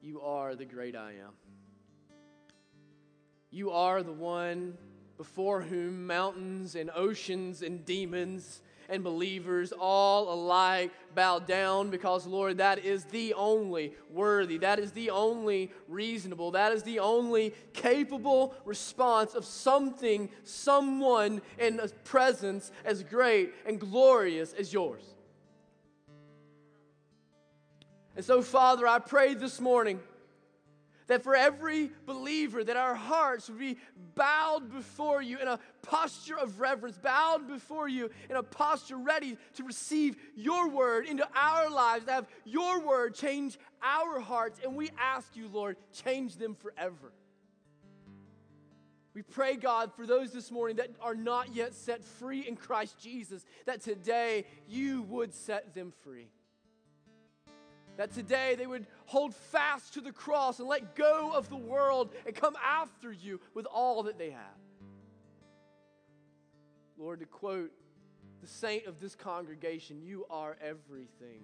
You are the great I am. You are the one before whom mountains and oceans and demons and believers all alike bow down because, Lord, that is the only worthy, that is the only reasonable, that is the only capable response of something, someone in a presence as great and glorious as yours. And so, Father, I pray this morning that for every believer that our hearts would be bowed before you in a posture of reverence bowed before you in a posture ready to receive your word into our lives to have your word change our hearts. And we ask you lord change them forever. We pray, God, for those this morning that are not yet set free in Christ Jesus, that today you would set them free that today they would hold fast to the cross and let go of the world and come after you with all that they have. Lord, to quote the saint of this congregation, you are everything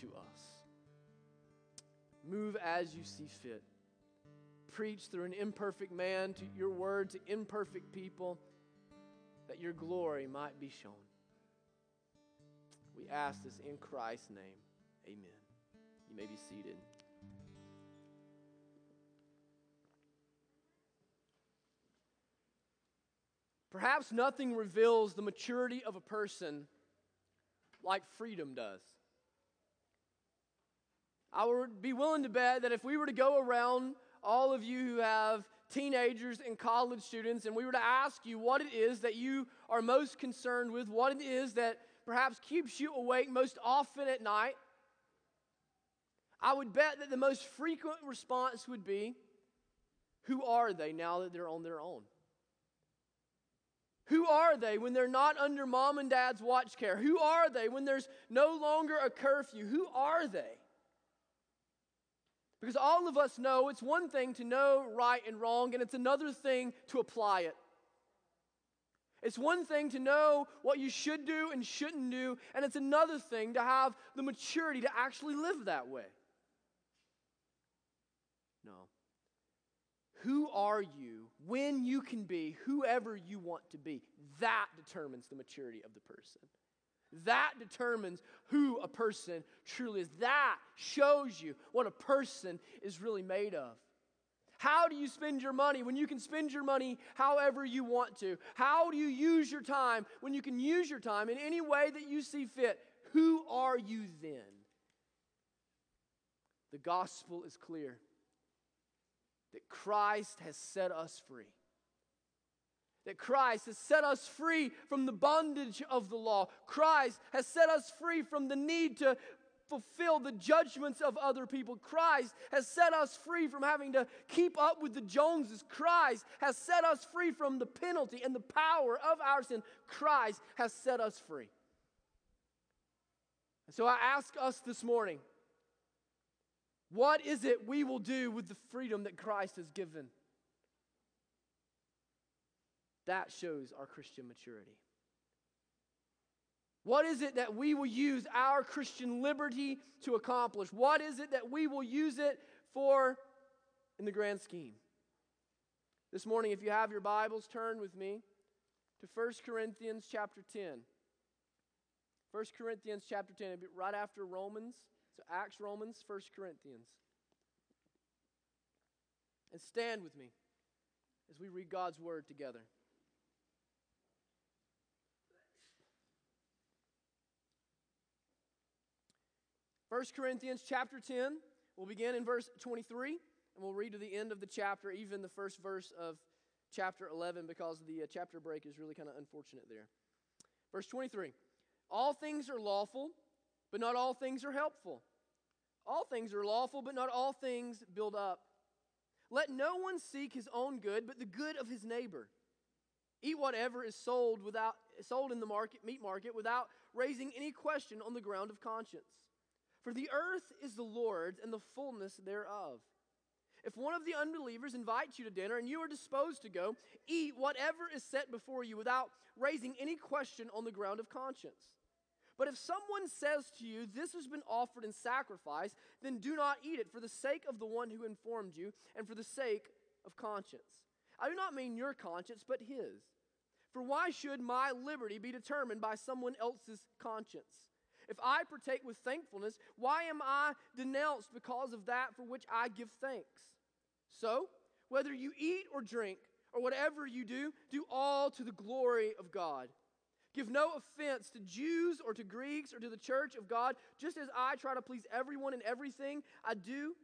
to us. Move as you see fit. Preach through an imperfect man to your word to imperfect people that your glory might be shown. We ask this in Christ's name. Amen. You may be seated. Perhaps nothing reveals the maturity of a person like freedom does. I would be willing to bet that if we were to go around all of you who have teenagers and college students and we were to ask you what it is that you are most concerned with, what it is that perhaps keeps you awake most often at night, I would bet that the most frequent response would be Who are they now that they're on their own? Who are they when they're not under mom and dad's watch care? Who are they when there's no longer a curfew? Who are they? Because all of us know it's one thing to know right and wrong, and it's another thing to apply it. It's one thing to know what you should do and shouldn't do, and it's another thing to have the maturity to actually live that way. Who are you when you can be whoever you want to be? That determines the maturity of the person. That determines who a person truly is. That shows you what a person is really made of. How do you spend your money when you can spend your money however you want to? How do you use your time when you can use your time in any way that you see fit? Who are you then? The gospel is clear that Christ has set us free. That Christ has set us free from the bondage of the law. Christ has set us free from the need to fulfill the judgments of other people. Christ has set us free from having to keep up with the Joneses. Christ has set us free from the penalty and the power of our sin. Christ has set us free. And so I ask us this morning what is it we will do with the freedom that Christ has given? That shows our Christian maturity. What is it that we will use our Christian liberty to accomplish? What is it that we will use it for in the grand scheme? This morning, if you have your Bibles, turn with me to 1 Corinthians chapter 10. 1 Corinthians chapter 10, right after Romans. So, Acts, Romans, 1 Corinthians. And stand with me as we read God's word together. First Corinthians chapter 10, we'll begin in verse 23, and we'll read to the end of the chapter, even the first verse of chapter 11, because the uh, chapter break is really kind of unfortunate there. Verse 23 All things are lawful, but not all things are helpful. All things are lawful, but not all things build up. Let no one seek his own good, but the good of his neighbor. Eat whatever is sold without sold in the market, meat market, without raising any question on the ground of conscience. For the earth is the Lord's and the fullness thereof. If one of the unbelievers invites you to dinner and you are disposed to go, eat whatever is set before you without raising any question on the ground of conscience. But if someone says to you, This has been offered in sacrifice, then do not eat it for the sake of the one who informed you and for the sake of conscience. I do not mean your conscience, but his. For why should my liberty be determined by someone else's conscience? If I partake with thankfulness, why am I denounced because of that for which I give thanks? So, whether you eat or drink, or whatever you do, do all to the glory of God. Give no offense to Jews or to Greeks or to the church of God, just as I try to please everyone in everything I do,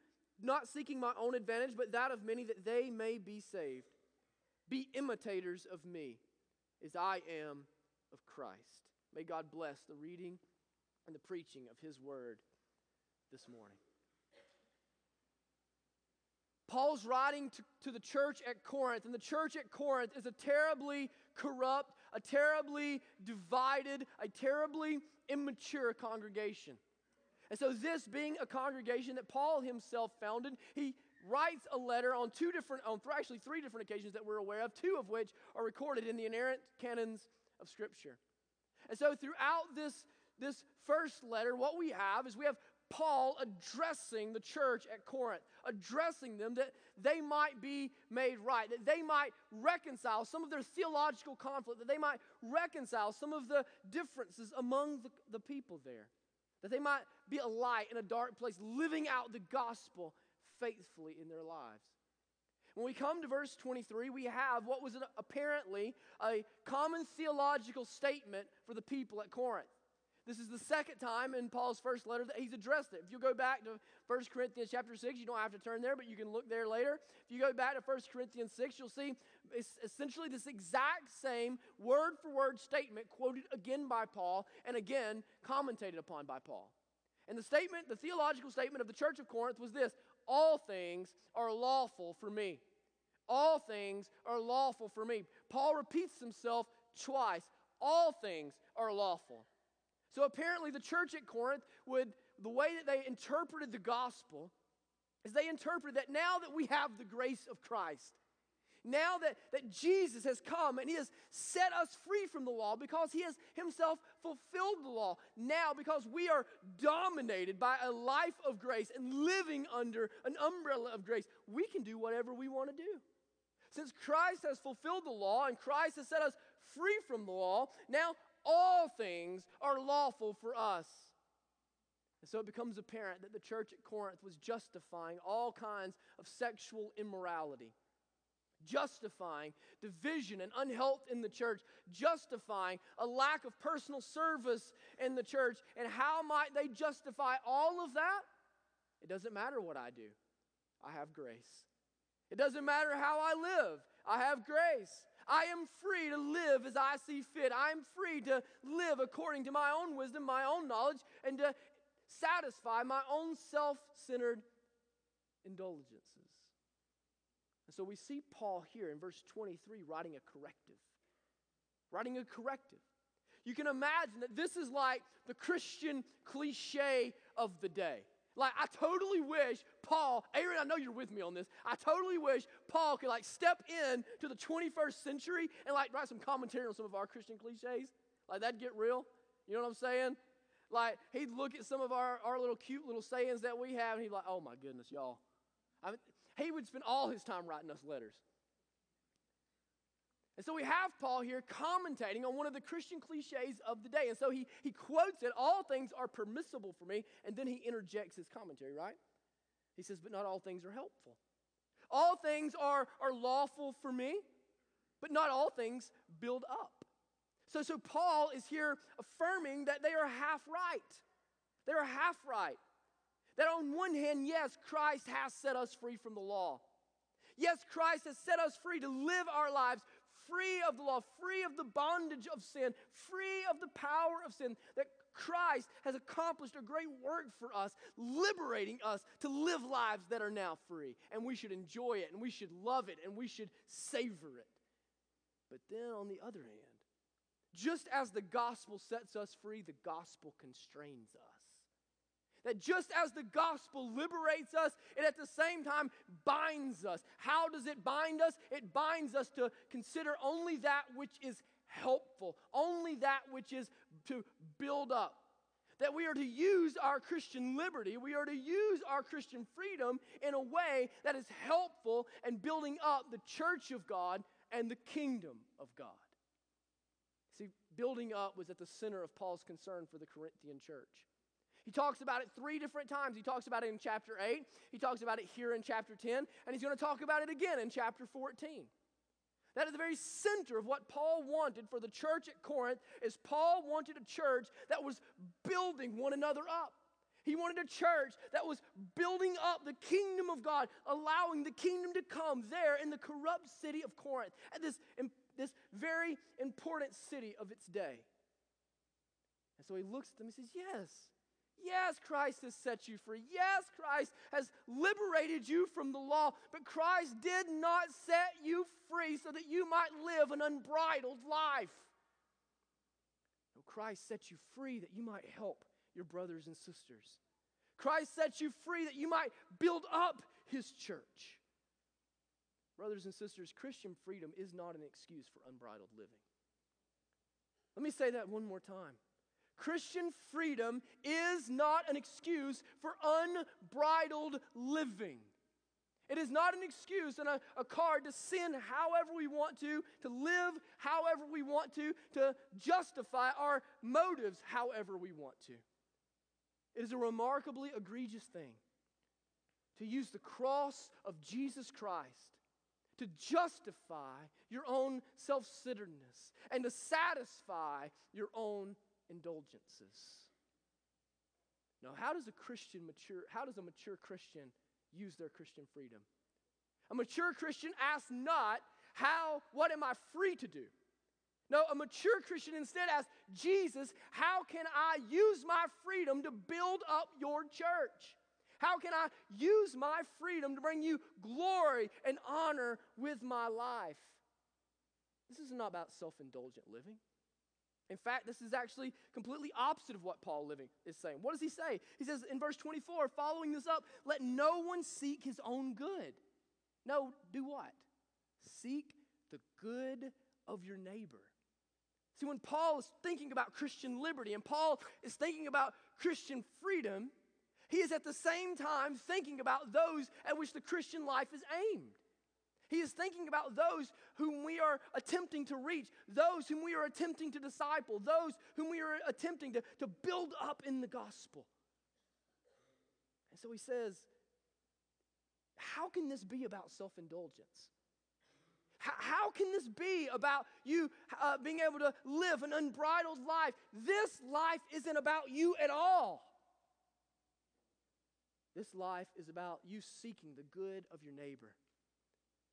not seeking my own advantage, but that of many, that they may be saved. Be imitators of me, as I am of Christ. May God bless the reading and the preaching of his word this morning. Paul's writing to, to, the church at Corinth, and the church at Corinth is a terribly corrupt, a terribly divided, a terribly immature congregation. And so, this being a congregation that Paul himself founded, he writes a letter on two different, on th- actually three different occasions that we're aware of, two of which are recorded in the inerrant canons of Scripture. And so, throughout this, this first letter, what we have is we have Paul addressing the church at Corinth, addressing them that they might be made right, that they might reconcile some of their theological conflict, that they might reconcile some of the differences among the, the people there, that they might be a light in a dark place, living out the gospel faithfully in their lives. When we come to verse 23, we have what was apparently a common theological statement for the people at Corinth. This is the second time in Paul's first letter that he's addressed it. If you go back to 1 Corinthians chapter 6, you don't have to turn there, but you can look there later. If you go back to 1 Corinthians 6, you'll see it's essentially this exact same word for word statement quoted again by Paul and again commentated upon by Paul. And the statement, the theological statement of the church of Corinth was this All things are lawful for me. All things are lawful for me. Paul repeats himself twice. All things are lawful. So apparently, the church at Corinth would, the way that they interpreted the gospel is they interpreted that now that we have the grace of Christ, now that, that Jesus has come and he has set us free from the law because he has himself fulfilled the law, now because we are dominated by a life of grace and living under an umbrella of grace, we can do whatever we want to do. Since Christ has fulfilled the law and Christ has set us free from the law, now all things are lawful for us. And so it becomes apparent that the church at Corinth was justifying all kinds of sexual immorality, justifying division and unhealth in the church, justifying a lack of personal service in the church. And how might they justify all of that? It doesn't matter what I do, I have grace. It doesn't matter how I live, I have grace. I am free to live as I see fit. I am free to live according to my own wisdom, my own knowledge, and to satisfy my own self centered indulgences. And so we see Paul here in verse 23 writing a corrective. Writing a corrective. You can imagine that this is like the Christian cliche of the day. Like, I totally wish Paul, Aaron, I know you're with me on this. I totally wish Paul could like step in to the 21st century and like write some commentary on some of our Christian cliches. Like, that'd get real. You know what I'm saying? Like, he'd look at some of our, our little cute little sayings that we have, and he'd be like, oh my goodness, y'all. I mean, he would spend all his time writing us letters. And so we have Paul here commentating on one of the Christian cliches of the day. And so he, he quotes it, all things are permissible for me, and then he interjects his commentary, right? He says, but not all things are helpful. All things are, are lawful for me, but not all things build up. So, so Paul is here affirming that they are half right. They are half right. That on one hand, yes, Christ has set us free from the law. Yes, Christ has set us free to live our lives free of the law, free of the bondage of sin, free of the power of sin, that Christ has accomplished a great work for us, liberating us to live lives that are now free. And we should enjoy it, and we should love it, and we should savor it. But then on the other hand, just as the gospel sets us free, the gospel constrains us. That just as the gospel liberates us, it at the same time binds us. How does it bind us? It binds us to consider only that which is helpful, only that which is to build up, that we are to use our Christian liberty, we are to use our Christian freedom in a way that is helpful and building up the church of God and the kingdom of God. See, building up was at the center of Paul's concern for the Corinthian church. He talks about it three different times. He talks about it in chapter 8, he talks about it here in chapter 10, and he's going to talk about it again in chapter 14. That is the very center of what Paul wanted for the church at Corinth is Paul wanted a church that was building one another up. He wanted a church that was building up the kingdom of God, allowing the kingdom to come there in the corrupt city of Corinth, at this, this very important city of its day. And so he looks at them and says, Yes, Yes, Christ has set you free. Yes, Christ has liberated you from the law. But Christ did not set you free so that you might live an unbridled life. No, Christ set you free that you might help your brothers and sisters. Christ set you free that you might build up his church. Brothers and sisters, Christian freedom is not an excuse for unbridled living. Let me say that one more time. Christian freedom is not an excuse for unbridled living. It is not an excuse and a, a, card to sin however we want to, to live however we want to, to justify our motives however we want to. It is a remarkably egregious thing to use the cross of Jesus Christ to justify your own self centeredness and to satisfy your own indulgences. Now, how does a Christian mature, how does a mature Christian use their Christian freedom? A mature Christian asks not, how, what am I free to do? No, a mature Christian instead asks, Jesus, how can I use my freedom to build up your church? How can I use my freedom to bring you glory and honor with my life? This is not about self indulgent living. In fact, this is actually completely opposite of what Paul living is saying. What does he say? He says in verse 24, following this up, let no one seek his own good. No, do what? Seek the good of your neighbor. See, when Paul is thinking about Christian liberty and Paul is thinking about Christian freedom, he is at the same time thinking about those at which the Christian life is aimed. He is thinking about those whom we are attempting to reach, those whom we are attempting to disciple, those whom we are attempting to, to build up in the gospel. And so he says, How can this be about self indulgence? How, can this be about you uh, being able to live an unbridled life? This life isn't about you at all. This life is about you seeking the good of your neighbor.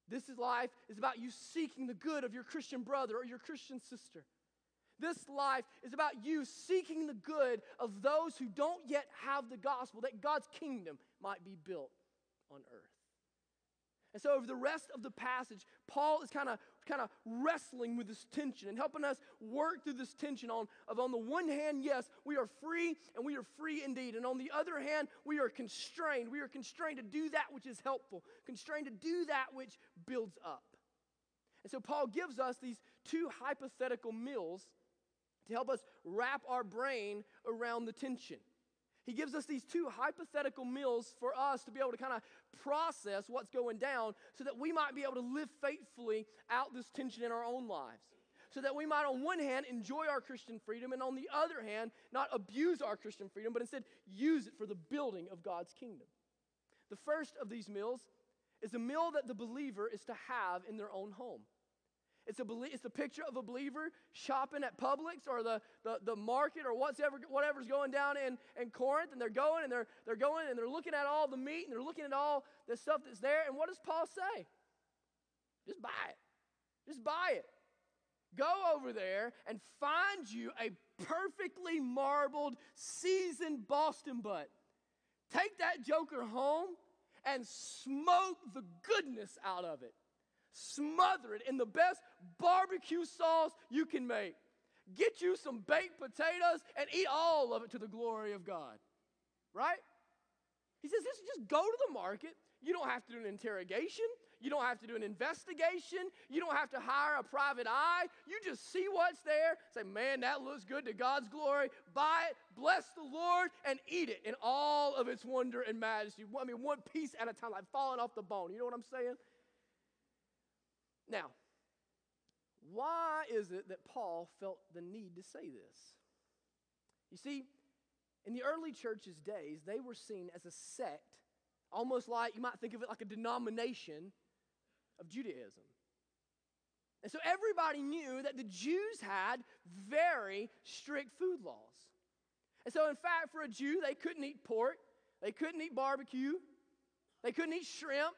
This is life is about you seeking the good of your Christian brother or your Christian sister. This life is about you seeking the good of those who don't yet have the gospel, that God's kingdom might be built on earth. And so, over the rest of the passage, Paul is kind of kind of wrestling with this tension and helping us work through this tension on of on the one hand, yes, we are free and we are free indeed. And on the other hand, we are constrained. We are constrained to do that which is helpful, constrained to do that which builds up. And so Paul gives us these two hypothetical meals to help us wrap our brain around the tension. He gives us these two hypothetical meals for us to be able to kind of process what's going down so that we might be able to live faithfully out this tension in our own lives. So that we might, on one hand, enjoy our Christian freedom, and on the other hand, not abuse our Christian freedom, but instead use it for the building of God's kingdom. The first of these meals is a meal that the believer is to have in their own home. It's a, it's a picture of a believer shopping at Publix or the, the, the market or whatever, whatever's going down in, in Corinth. And they're going and they're, they're going and they're looking at all the meat and they're looking at all the stuff that's there. And what does Paul say? Just buy it. Just buy it. Go over there and find you a perfectly marbled, seasoned Boston butt. Take that joker home and smoke the goodness out of it smother it in the best barbecue sauce you can make. Get you some baked potatoes and eat all of it to the glory of God. Right? He says, just go to the market. You don't have to do an interrogation. You don't have to do an investigation. You don't have to hire a private eye. You just see what's there. Say, man, that looks good to God's glory. Buy it, bless the Lord, and eat it in all of its wonder and majesty. I mean, one piece at a time, like falling off the bone. You know what I'm saying? Now, why is it that Paul felt the need to say this? You see, in the early church's days, they were seen as a sect, almost like you might think of it like a denomination of Judaism. And so everybody knew that the Jews had very strict food laws. And so, in fact, for a Jew, they couldn't eat pork, they couldn't eat barbecue, they couldn't eat shrimp,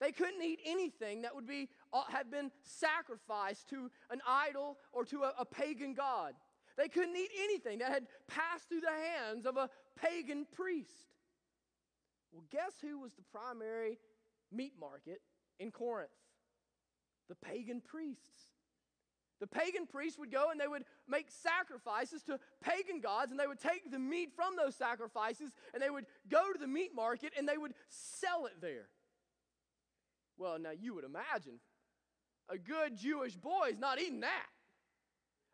they couldn't eat anything that would be, uh, have been sacrificed to an idol or to a, a pagan god. They couldn't eat anything that had passed through the hands of a pagan priest. Well, guess who was the primary meat market in Corinth? The pagan priests. The pagan priests would go and they would make sacrifices to pagan gods, and they would take the meat from those sacrifices and they would go to the meat market and they would sell it there. Well, now you would imagine a good Jewish boy is not eating that.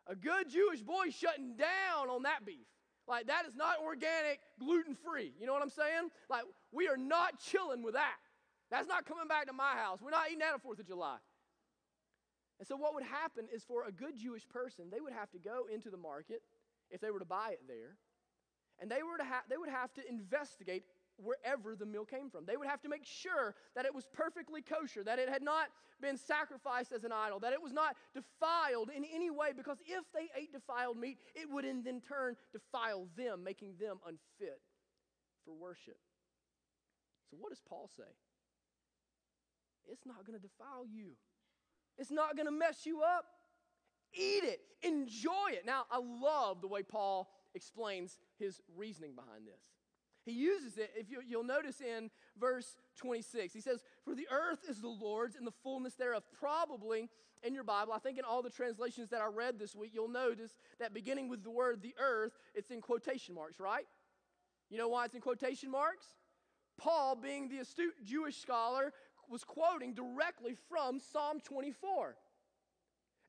A good Jewish boy shutting down on that beef. Like, that is not organic, gluten free. You know what I'm saying? Like, we are not chilling with that. That's not coming back to my house. We're not eating that on 4th of July. And so, what would happen is for a good Jewish person, they would have to go into the market if they were to buy it there, and they, were to ha- they would have to investigate wherever the meal came from. They would have to make sure that it was perfectly kosher, that it had not been sacrificed as an idol, that it was not defiled in any way, because if they ate defiled meat, it would in then turn defile them, making them unfit for worship. So, what does Paul say? It's not going to defile you. It's not going to mess you up. Eat it, enjoy it. Now, I love the way Paul explains his reasoning behind this. He uses it, if you, will notice in verse 26, he says, For the earth is the Lord's and the fullness thereof. Probably in your Bible, I think in all the translations that I read this week, you'll notice that beginning with the word the earth, it's in quotation marks, right? You know why it's in quotation marks? Paul, being the astute Jewish scholar, was quoting directly from Psalm 24.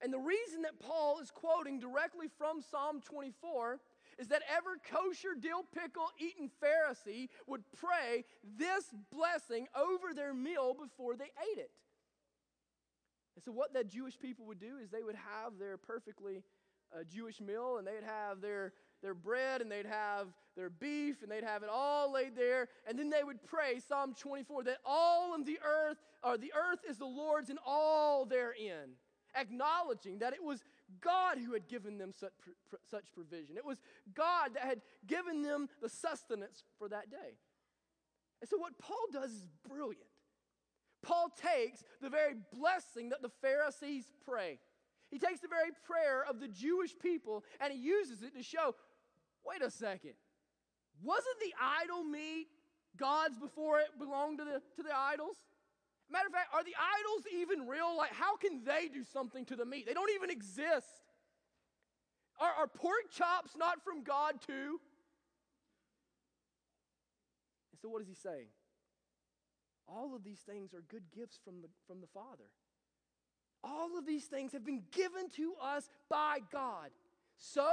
And the reason that Paul is quoting directly from Psalm 24 is that every kosher dill pickle eating Pharisee would pray this blessing over their meal before they ate it. And so, what that Jewish people would do is they would have their perfectly uh, Jewish meal and they'd have their, their bread and they'd have their beef and they'd have it all laid there. And then they would pray Psalm 24 that all of the earth, or the earth is the Lord's and all therein, acknowledging that it was God who had given them such, such provision. It was God that had given them the sustenance for that day. And so, what Paul does is brilliant. Paul takes the very blessing that the Pharisees pray, he takes the very prayer of the Jewish people and he uses it to show wait a second, wasn't the idol meat God's before it belonged to the, to the idols? Matter of fact, are the idols even real? Like, how can they do something to the meat? They don't even exist. Are, are pork chops not from God too? And so, what is he saying? All of these things are good gifts from the, from the Father. All of these things have been given to us by God. So,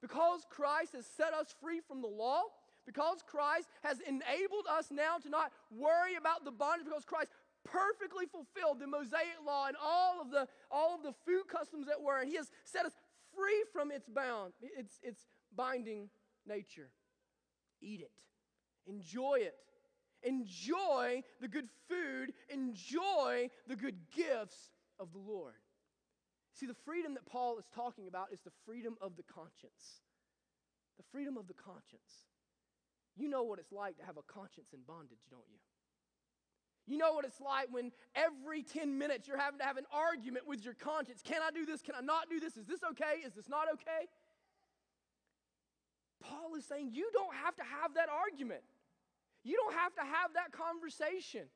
because Christ has set us free from the law, because Christ has enabled us now to not worry about the bondage, because Christ perfectly fulfilled the Mosaic law and all of the, all of the food customs that were, and He has set us free from its bound, its, its binding nature. Eat it. Enjoy it. Enjoy the good food. Enjoy the good gifts of the Lord. See, the freedom that Paul is talking about is the freedom of the conscience. The freedom of the conscience. You know what it's like to have a conscience in bondage, don't you? You know what it's like when every 10 minutes you're having to have an argument with your conscience. Can I do this? Can I not do this? Is this okay? Is this not okay? Paul is saying you don't have to have that argument. You don't have to have that conversation.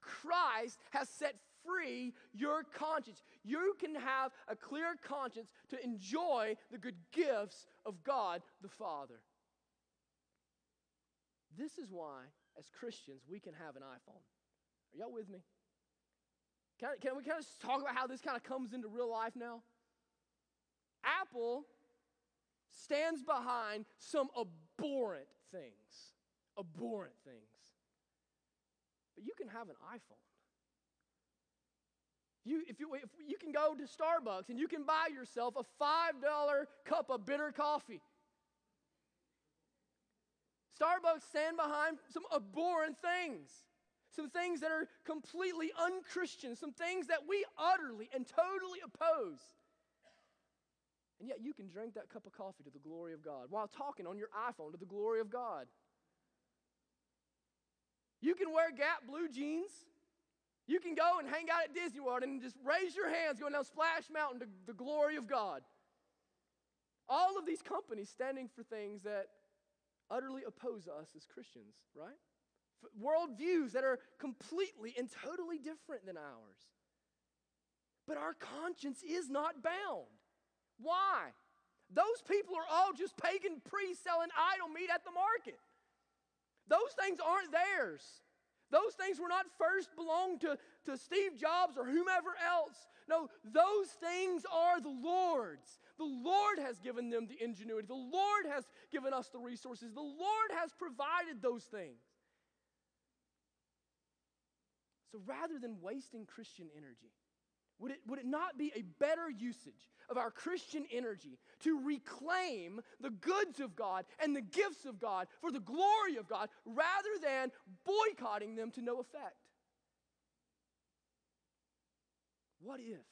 Christ has set free your conscience. You can have a clear conscience to enjoy the good gifts of God the Father. This is why, as Christians, we can have an iPhone. Are y'all with me? Can, can we kind of talk about how this kind of comes into real life now? Apple stands behind some abhorrent things. Abhorrent things. But you can have an iPhone. You, if, you, if you can go to Starbucks and you can buy yourself a $5 cup of bitter coffee. Starbucks stand behind some abhorrent things, some things that are completely unchristian, some things that we utterly and totally oppose. And yet you can drink that cup of coffee to the glory of God while talking on your iPhone to the glory of God. You can wear Gap blue jeans. You can go and hang out at Disney World and just raise your hands going down Splash Mountain to the glory of God. All of these companies standing for things that utterly oppose us as Christians, right? Worldviews that are completely and totally different than ours. But our conscience is not bound. Why? Those people are all just pagan priests selling idol meat at the market. Those things aren't theirs. Those things were not first belonged to, to Steve Jobs or whomever else. No, those things are the Lord's. The Lord has given them the ingenuity. The Lord has given us the resources. The Lord has provided those things. So rather than wasting Christian energy, would it, would it not be a better usage of our Christian energy to reclaim the goods of God and the gifts of God for the glory of God rather than boycotting them to no effect? What if,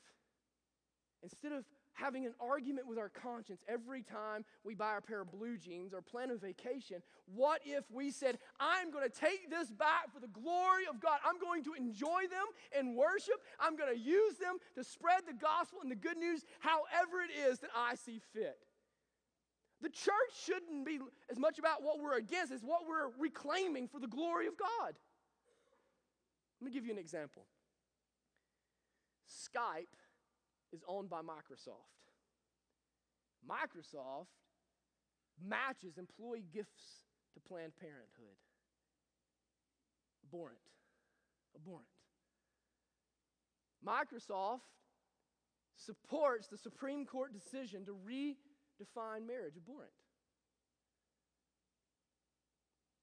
instead of having an argument with our conscience every time we buy a pair of blue jeans or plan a vacation, what if we said, I'm going to take this back for the glory of God? I'm going to enjoy them in worship. I'm going to use them to spread the gospel and the good news however it is that I see fit. The church shouldn't be as much about what we're against as what we're reclaiming for the glory of God. Let me give you an example. Skype is owned by Microsoft. Microsoft matches employee gifts to Planned Parenthood. Abhorrent. Abhorrent. Microsoft supports the Supreme Court decision to redefine marriage. Abhorrent.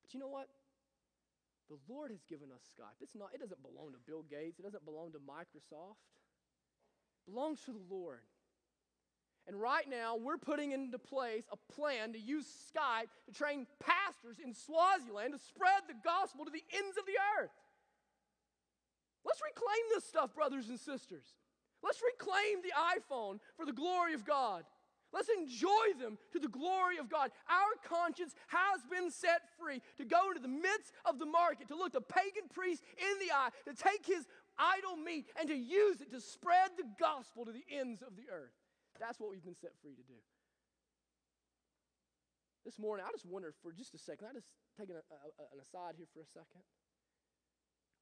But you know what? The Lord has given us Skype. It's not, it doesn't belong to Bill Gates. It doesn't belong to Microsoft belongs to the Lord. And right now, we're putting into place a plan to use Skype to train pastors in Swaziland to spread the gospel to the ends of the earth. Let's reclaim this stuff, brothers and sisters. Let's reclaim the iPhone for the glory of God. Let's enjoy them to the glory of God. Our conscience has been set free to go into the midst of the market, to look the pagan priest in the eye, to take his idol meat and to use it to spread the gospel to the ends of the earth. That's what we've been set free to do. This morning, I just wonder for just a second, I just take an, aside here for a second.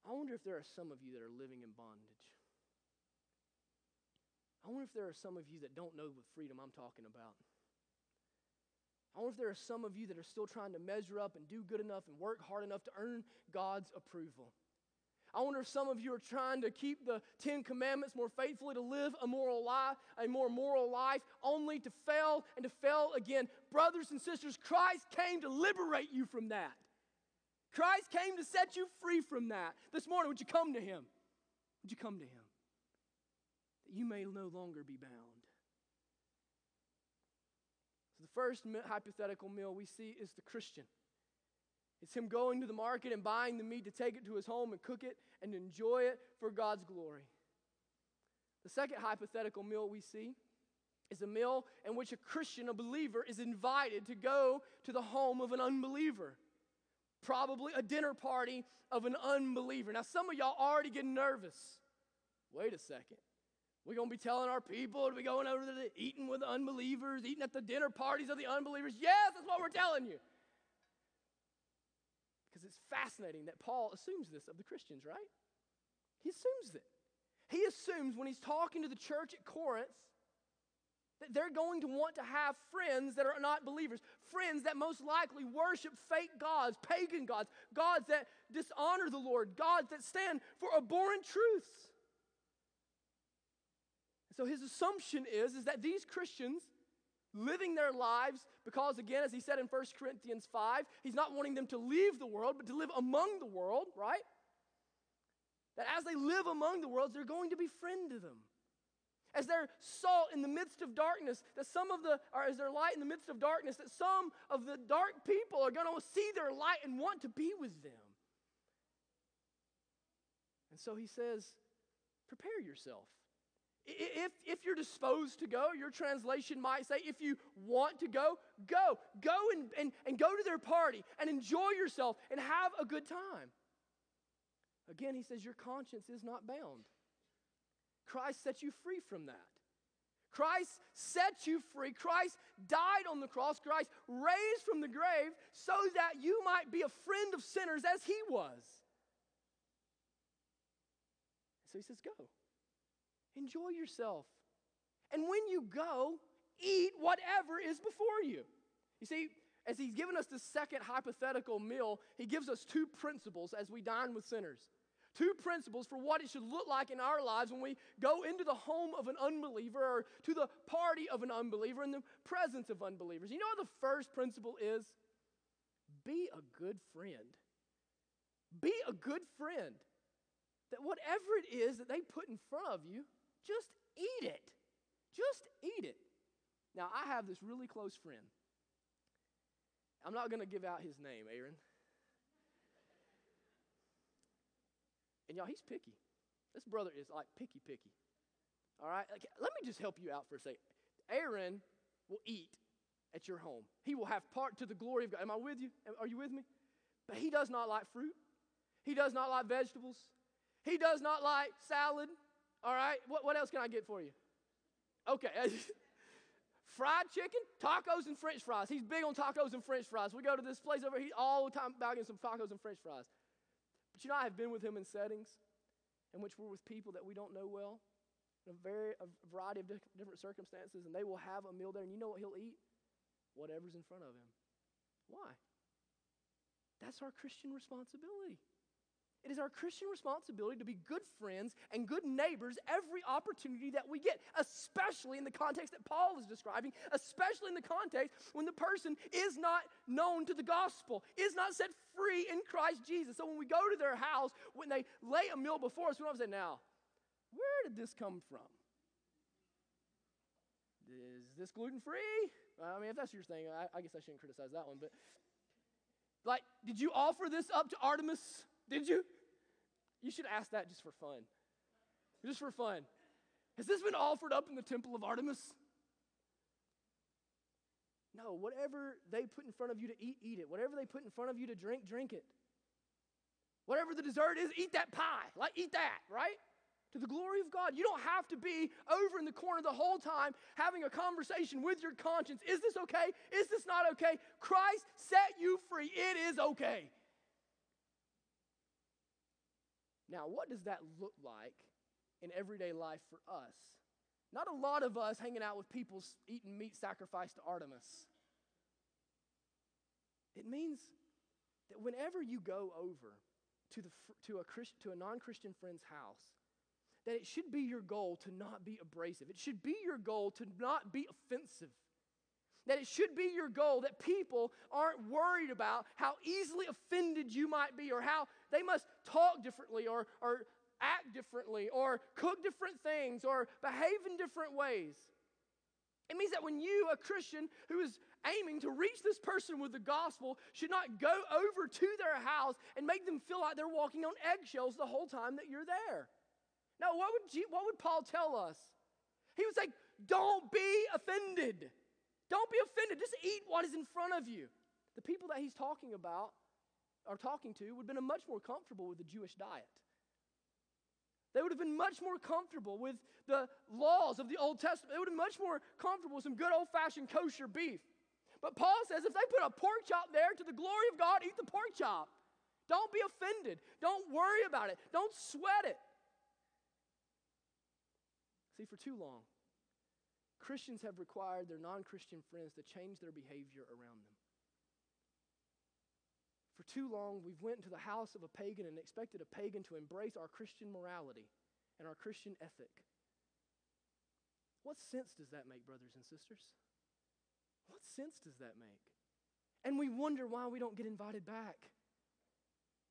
I wonder if there are some of you that are living in bondage. I wonder if there are some of you that don't know the freedom I'm talking about. I wonder if there are some of you that are still trying to measure up and do good enough and work hard enough to earn God's approval. I wonder if some of you are trying to keep the Ten Commandments more faithfully, to live a moral life, a more moral life, only to fail and to fail again. Brothers and sisters, Christ came to liberate you from that. Christ came to set you free from that. This morning, would you come to Him? Would you come to Him? That you may no longer be bound. So, the first hypothetical meal we see is the Christian. It's him going to the market and buying the meat to take it to his home and cook it and enjoy it for God's glory. The second hypothetical meal we see is a meal in which a Christian, a believer, is invited to go to the home of an unbeliever. Probably a dinner party of an unbeliever. Now, some of y'all already getting nervous. Wait a second. We're going to be telling our people to be going over to the eating with the unbelievers, eating at the dinner parties of the unbelievers. Yes, that's what we're telling you it's fascinating that Paul assumes this of the Christians, right? He assumes it. He assumes when he's talking to the church at Corinth that they're going to want to have friends that are not believers, friends that most likely worship fake gods, pagan gods, gods that dishonor the Lord, gods that stand for abhorrent truths. So his assumption is, is that these Christians living their lives because again as he said in 1 Corinthians 5, he's not wanting them to leave the world but to live among the world, right? That as they live among the world, they're going to befriend them. As they're salt in the midst of darkness, that some of the, or as they're light in the midst of darkness, that some of the dark people are going to see their light and want to be with them. And so he says, prepare yourself. If, if you're disposed to go, your translation might say, if you want to go, go. Go and, and, and go to their party and enjoy yourself and have a good time. Again, he says, Your conscience is not bound. Christ set you free from that. Christ set you free. Christ died on the cross. Christ raised from the grave so that you might be a friend of sinners as he was. So he says, Go. Enjoy yourself. And when you go, eat whatever is before you. You see, as he's given us the second hypothetical meal, he gives us two principles as we dine with sinners. Two principles for what it should look like in our lives when we go into the home of an unbeliever or to the party of an unbeliever in the presence of unbelievers. You know what the first principle is? Be a good friend. Be a good friend. That whatever it is that they put in front of you, just eat it. Just eat it. Now, I have this really close friend. I'm not going to give out his name, Aaron. And y'all, he's picky. This brother is like picky, picky. All right? Like, let me just help you out for a second. Aaron will eat at your home. He will have part to the glory of God. Am I with you? Are you with me? But he does not like fruit. He does not like vegetables. He does not like salad. All right? What, what else can I get for you? Okay. Fried chicken, tacos, and french fries. He's big on tacos and french fries. We go to this place over here all the time about getting some tacos and french fries. But you know, I have been with him in settings in which we're with people that we don't know well, in a, very, a variety of different circumstances, and they will have a meal there, and you know what he'll eat? Whatever's in front of him. Why? That's our Christian responsibility. It is our Christian responsibility to be good friends and good neighbors every opportunity that we get, especially in the context that Paul is describing, especially in the context when the person is not known to the gospel, is not set free in Christ Jesus. So when we go to their house, when they lay a meal before us, we don't say, now, where did this come from? Is this gluten free? I mean, if that's your thing, I, I guess I shouldn't criticize that one, but like, did you offer this up to Artemis? Did you? You should ask that just for fun. Just for fun. Has this been offered up in the temple of Artemis? No, whatever they put in front of you to eat, eat it. Whatever they put in front of you to drink, drink it. Whatever the dessert is, eat that pie. Like, eat that, right? To the glory of God. You don't have to be over in the corner the whole time having a conversation with your conscience. Is this okay? Is this not okay? Christ set you free. It is okay. Now, what does that look like in everyday life for us? Not a lot of us hanging out with people eating meat sacrificed to Artemis. It means that whenever you go over to, the, to, a, Christ, to a non Christian friend's house, that it should be your goal to not be abrasive. It should be your goal to not be offensive. That it should be your goal that people aren't worried about how easily offended you might be or how they must talk differently or, or act differently or cook different things or behave in different ways. It means that when you, a Christian who is aiming to reach this person with the gospel, should not go over to their house and make them feel like they're walking on eggshells the whole time that you're there. Now, what would, what would Paul tell us? He would say, Don't be offended. Don't be offended. Just eat what is in front of you. The people that he's talking about or talking to would have been much more comfortable with the Jewish diet. They would have been much more comfortable with the laws of the Old Testament. They would have been much more comfortable with some good old fashioned kosher beef. But Paul says if they put a pork chop there to the glory of God, eat the pork chop. Don't be offended. Don't worry about it. Don't sweat it. See, for too long, Christians have required their non Christian friends to change their behavior around them. For too long, we've went into the house of a pagan and expected a pagan to embrace our Christian morality and our Christian ethic. What sense does that make, brothers and sisters? What sense does that make? And we wonder why we don't get invited back.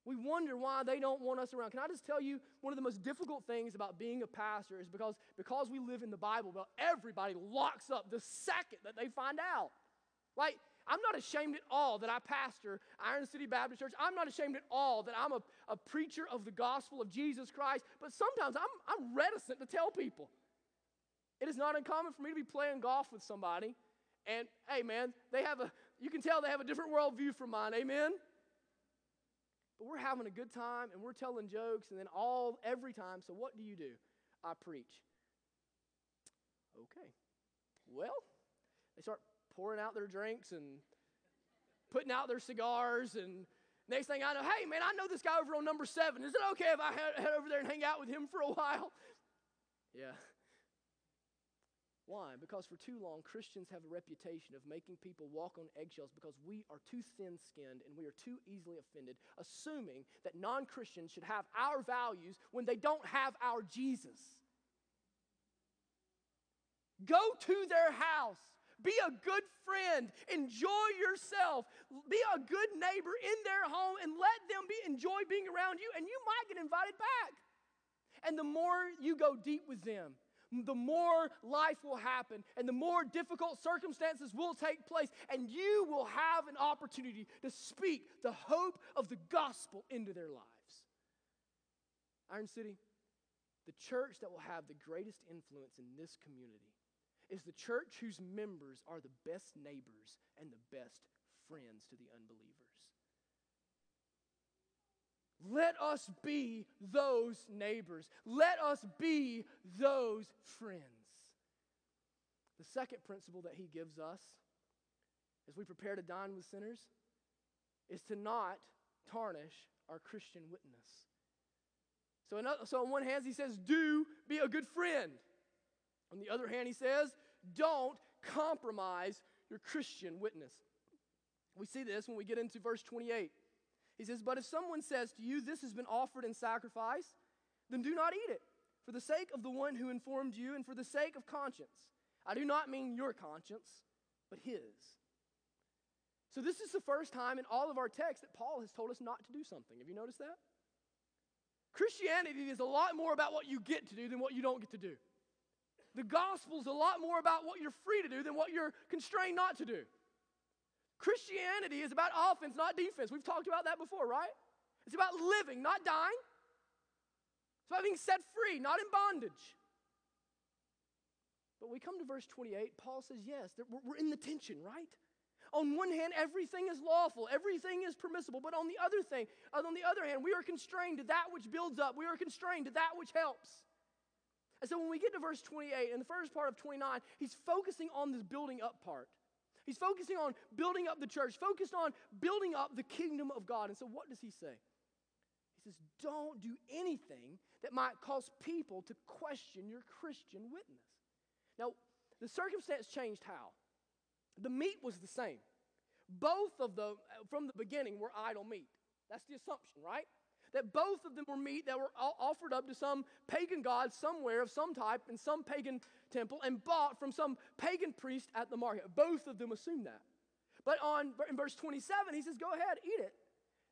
We wonder why they don't want us around. Can I just tell you one of the most difficult things about being a pastor is because because we live in the Bible, well, everybody locks up the second that they find out. Like I'm not ashamed at all that I pastor Iron City Baptist Church. I'm not ashamed at all that I'm a, a preacher of the gospel of Jesus Christ. But sometimes I'm, I'm reticent to tell people. It is not uncommon for me to be playing golf with somebody, and hey, man, they have a, you can tell they have a different worldview from mine. Amen? But we're having a good time and we're telling jokes, and then all, every time, so what do you do? I preach. Okay. Well, they start pouring out their drinks and putting out their cigars. And next thing I know, hey, man, I know this guy over on number seven. Is it okay if I head over there and hang out with him for a while? Yeah. Why? Because for too long, Christians have a reputation of making people walk on eggshells because we are too thin skinned and we are too easily offended, assuming that non Christians should have our values when they don't have our Jesus. Go to their house. Be a good friend. Enjoy yourself. Be a good neighbor in their home and let them be, enjoy being around you, and you might get invited back. And the more you go deep with them, the more life will happen and the more difficult circumstances will take place, and you will have an opportunity to speak the hope of the gospel into their lives. Iron City, the church that will have the greatest influence in this community is the church whose members are the best neighbors and the best friends to the unbelievers. Let us be those neighbors. Let us be those friends. The second principle that he gives us as we prepare to dine with sinners is to not tarnish our Christian witness. So, so on one hand, he says, Do be a good friend. On the other hand, he says, Don't compromise your Christian witness. We see this when we get into verse 28. He says, But if someone says to you, This has been offered in sacrifice, then do not eat it, for the sake of the one who informed you and for the sake of conscience. I do not mean your conscience, but his. So, this is the first time in all of our text that Paul has told us not to do something. Have you noticed that? Christianity is a lot more about what you get to do than what you don't get to do. The gospel is a lot more about what you're free to do than what you're constrained not to do. Christianity is about offense, not defense. We've talked about that before, right? It's about living, not dying. It's about being set free, not in bondage. But we come to verse 28, Paul says, yes, we're in the tension, right? On one hand, everything is lawful, everything is permissible, but on the other thing, on the other hand, we are constrained to that which builds up, we are constrained to that which helps. And so when we get to verse 28, in the first part of 29, he's focusing on this building up part. He's focusing on building up the church, focused on building up the kingdom of God. And so, what does he say? He says, Don't do anything that might cause people to question your Christian witness. Now, the circumstance changed how? The meat was the same. Both of them, uh, from the beginning, were idol meat. That's the assumption, right? that both of them were meat that were offered up to some pagan god somewhere of some type in some pagan temple and bought from some pagan priest at the market. Both of them assume that. But on in verse 27, he says, Go ahead, eat it.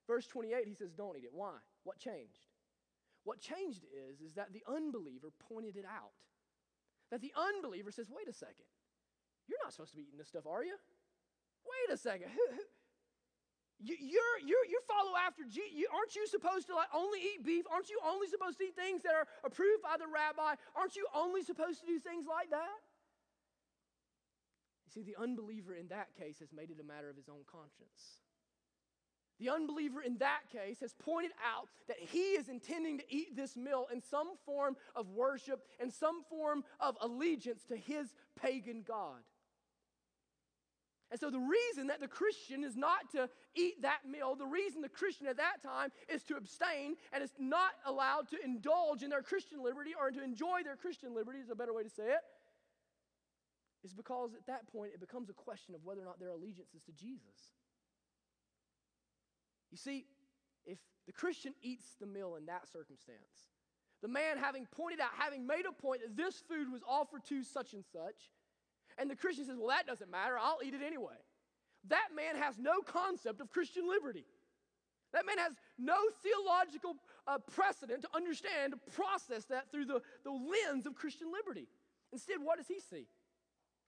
Verse 28, he says, Don't eat it. Why? What changed? What changed is, is that the unbeliever pointed it out. That the unbeliever says, Wait a second. You're not supposed to be eating this stuff, are you? Wait a second. Who, who, you, you're, you're, you follow after Jesus. You, aren't you supposed to like only eat beef? Aren't you only supposed to eat things that are approved by the rabbi? Aren't you only supposed to do things like that? You see, the unbeliever in that case has made it a matter of his own conscience. The unbeliever in that case has pointed out that he is intending to eat this meal in some form of worship and some form of allegiance to his pagan God. And so, the reason that the Christian is not to eat that meal, the reason the Christian at that time is to abstain and is not allowed to indulge in their Christian liberty or to enjoy their Christian liberty, is a better way to say it, is because at that point it becomes a question of whether or not their allegiance is to Jesus. You see, if the Christian eats the meal in that circumstance, The man having pointed out, having made a point that this food was offered to such and such, and the Christian says, Well, that doesn't matter, I'll eat it anyway. That man has no concept of Christian liberty. That man has no theological uh, precedent to understand, to process that through the, the lens of Christian liberty. Instead, what does he see?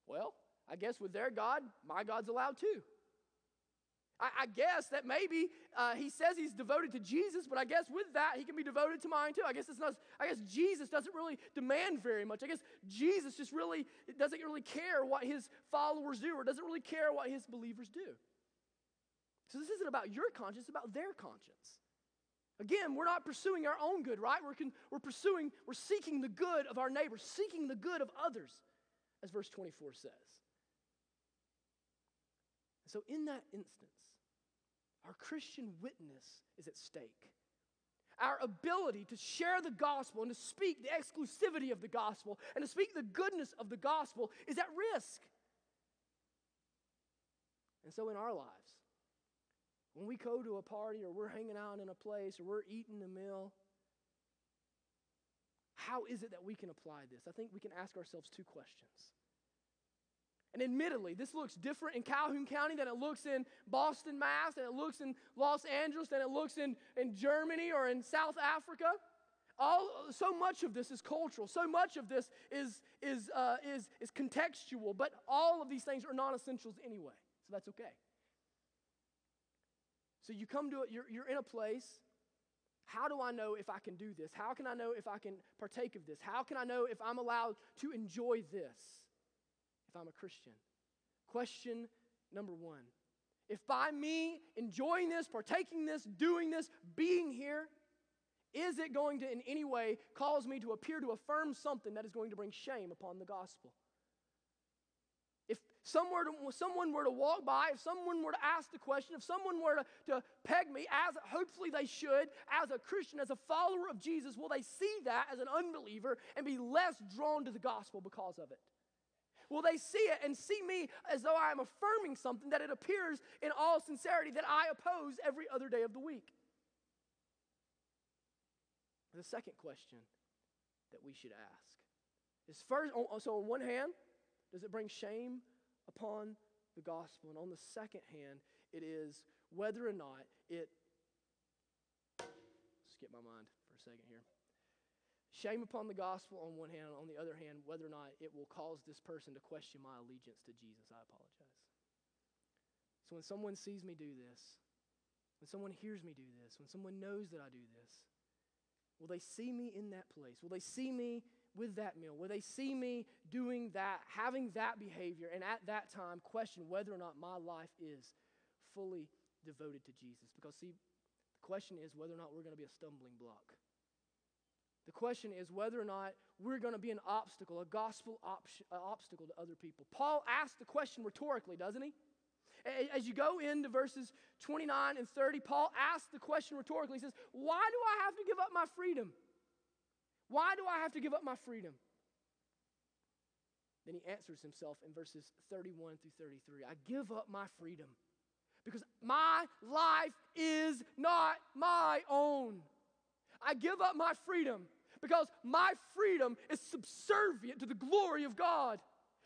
Well, I guess with their God, my God's allowed too. I, I guess that maybe uh, he says he's devoted to Jesus, but I guess with that he can be devoted to mine too. I guess it's not. I guess Jesus doesn't really demand very much. I guess Jesus just really doesn't really care what his followers do, or doesn't really care what his believers do. So this isn't about your conscience; it's about their conscience. Again, we're not pursuing our own good, right? We're, con- we're pursuing, we're seeking the good of our neighbors, seeking the good of others, as verse 24 says. So, in that instance, our Christian witness is at stake. Our ability to share the gospel and to speak the exclusivity of the gospel and to speak the goodness of the gospel is at risk. And so, in our lives, when we go to a party or we're hanging out in a place or we're eating a meal, how is it that we can apply this? I think we can ask ourselves two questions. And admittedly, this looks different in Calhoun County than it looks in Boston, Mass, and it looks in Los Angeles, than it looks in, in Germany or in South Africa. All, so much of this is cultural. So much of this is, is, uh, is, is contextual, but all of these things are non essentials anyway. So that's okay. So you come to it, you're, you're in a place. How do I know if I can do this? How can I know if I can partake of this? How can I know if I'm allowed to enjoy this? If I'm a Christian? Question number one If by me enjoying this, partaking this, doing this, being here, is it going to in any way cause me to appear to affirm something that is going to bring shame upon the gospel? If to, someone were to walk by, if someone were to ask the question, if someone were to, to peg me, as hopefully they should, as a Christian, as a follower of Jesus, will they see that as an unbeliever and be less drawn to the gospel because of it? Will they see it and see me as though I am affirming something that it appears in all sincerity that I oppose every other day of the week? The second question that we should ask is first, so on one hand, does it bring shame upon the gospel? And on the second hand, it is whether or not it, skip my mind for a second here. Shame upon the gospel on one hand, on the other hand, whether or not it will cause this person to question my allegiance to Jesus, I apologize. So when someone sees me do this, when someone hears me do this, when someone knows that I do this, will they see me in that place? Will they see me with that meal? Will they see me doing that, having that behavior, and at that time question whether or not my life is fully devoted to Jesus? Because, see, the question is whether or not we're going to be a stumbling block. The question is whether or not we're going to be an obstacle, a gospel op- obstacle to other people. Paul asks the question rhetorically, doesn't he? As you go into verses 29 and 30, Paul asks the question rhetorically. He says, Why do I have to give up my freedom? Why do I have to give up my freedom? Then he answers himself in verses 31 through 33. I give up my freedom because my life is not my own. I give up my freedom because my freedom is subservient to the glory of God.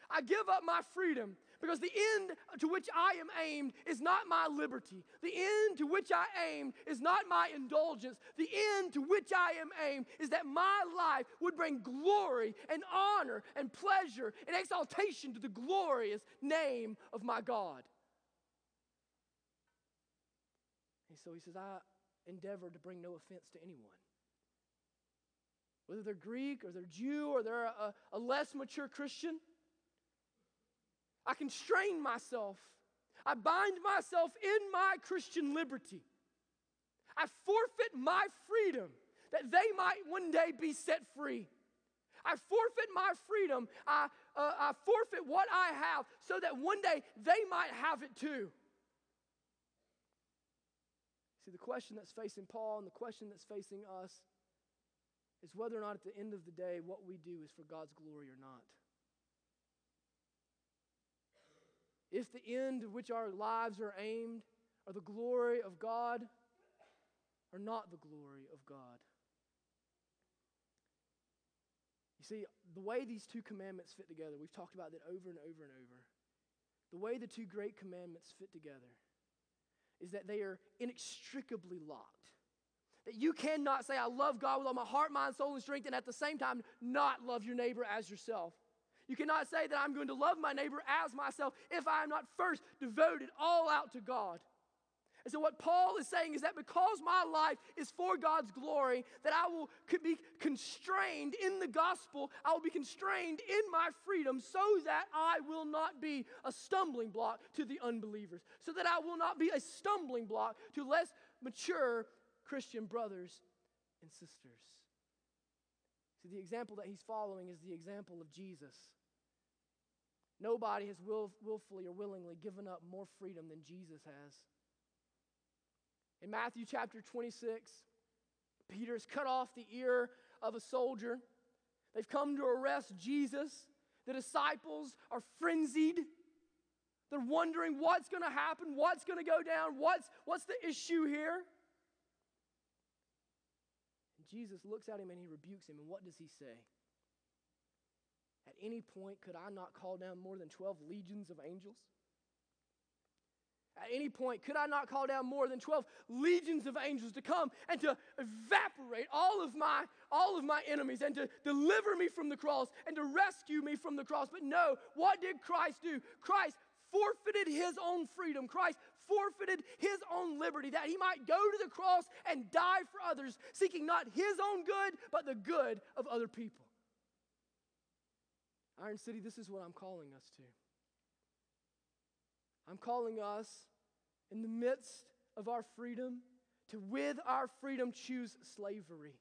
I give up my freedom because the end to which I am aimed is not my liberty. The end to which I aim is not my indulgence. The end to which I am aimed is that my life would bring glory and honor and pleasure and exaltation to the glorious name of my God. And so he says, I endeavor to bring no offense to anyone whether they're Greek or they're Jew or they're a, a less mature Christian. I constrain myself. I bind myself in my Christian liberty. I forfeit my freedom that they might one day be set free. I forfeit my freedom. I, uh, I forfeit what I have so that one day they might have it too. See, the question that's facing Paul and the question that's facing us is whether or not at the end of the day what we do is for God's glory or not. If the end to which our lives are aimed are the glory of God or not the glory of God. You see, the way these two commandments fit together, we've talked about that over and over and over. The way the two great commandments fit together is that they are inextricably locked. That you cannot say, I love God with all my heart, mind, soul, and strength, and at the same time not love your neighbor as yourself. You cannot say that I'm going to love my neighbor as myself if I am not first devoted all out to God. And so, what Paul is saying is that because my life is for God's glory, that I will be constrained in the gospel, I will be constrained in my freedom so that I will not be a stumbling block to the unbelievers, so that I will not be a stumbling block to less mature Christian brothers and sisters. See, the example that he's following is the example of Jesus. Nobody has will, willfully or willingly given up more freedom than Jesus has. In Matthew chapter 26, Peter's cut off the ear of a soldier. They've come to arrest Jesus. The disciples are frenzied. They're wondering what's going to happen, what's going to go down, what's, what's the issue here? Jesus looks at him and he rebukes him. And what does he say? At any point, could I not call down more than 12 legions of angels? At any point, could I not call down more than 12 legions of angels to come and to evaporate all of my all of my enemies and to deliver me from the cross and to rescue me from the cross? But no, what did Christ do? Christ forfeited his own freedom. Christ forfeited his own liberty that he might go to the cross and die for others, seeking not his own good, but the good of other people. Iron City, this is what I'm calling us to. I'm calling us in the midst of our freedom to, with our freedom, choose slavery.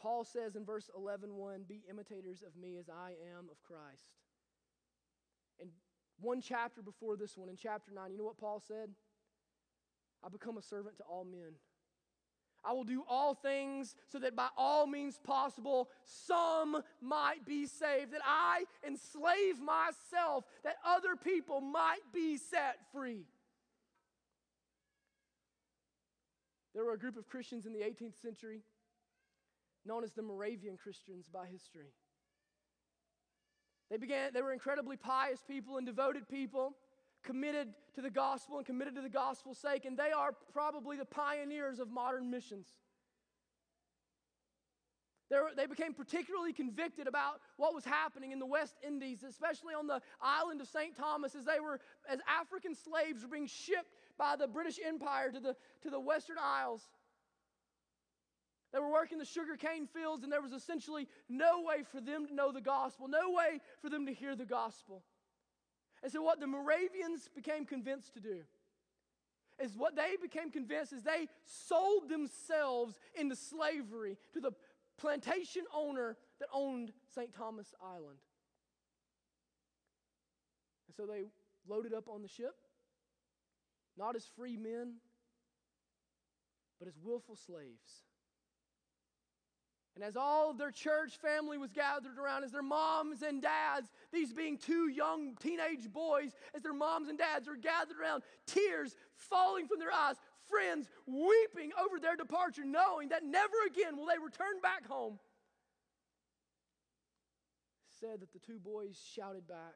Paul says in verse 11, 1, Be imitators of me as I am of Christ. And one chapter before this one, in chapter 9, you know what Paul said? I become a servant to all men I will do all things so that by all means possible some might be saved, that I enslave myself, that other people might be set free. There were a group of Christians in the 18th century known as the Moravian Christians by history. They began they were incredibly pious people and devoted people committed to the gospel and committed to the gospel's sake, and they are probably the pioneers of modern missions. They became particularly convicted about what was happening in the West Indies, especially on the island of St. Thomas, as they were, as African slaves were being shipped by the British Empire to the, to the Western Isles. They were working the sugarcane fields, and there was essentially no way for them to know the gospel, no way for them to hear the gospel. And so, what the Moravians became convinced to do is what they became convinced is they sold themselves into slavery to the plantation owner that owned St. Thomas Island. And so they loaded up on the ship, not as free men, but as willful slaves. And as all of their church family was gathered around, as their moms and dads, these being two young teenage boys, as their moms and dads are gathered around, tears falling from their eyes, friends weeping over their departure, knowing that never again will they return back home, said that the two boys shouted back,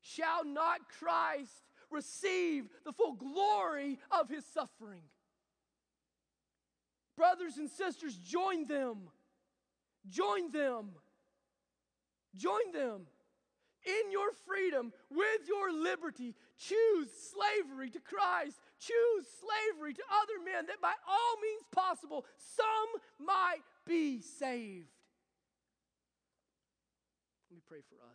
Shall not Christ receive the full glory of his suffering? Brothers and sisters, join them Join them. Join them. In your freedom, with your liberty, choose slavery to Christ. Choose slavery to other men that by all means possible some might be saved. Let me pray for us.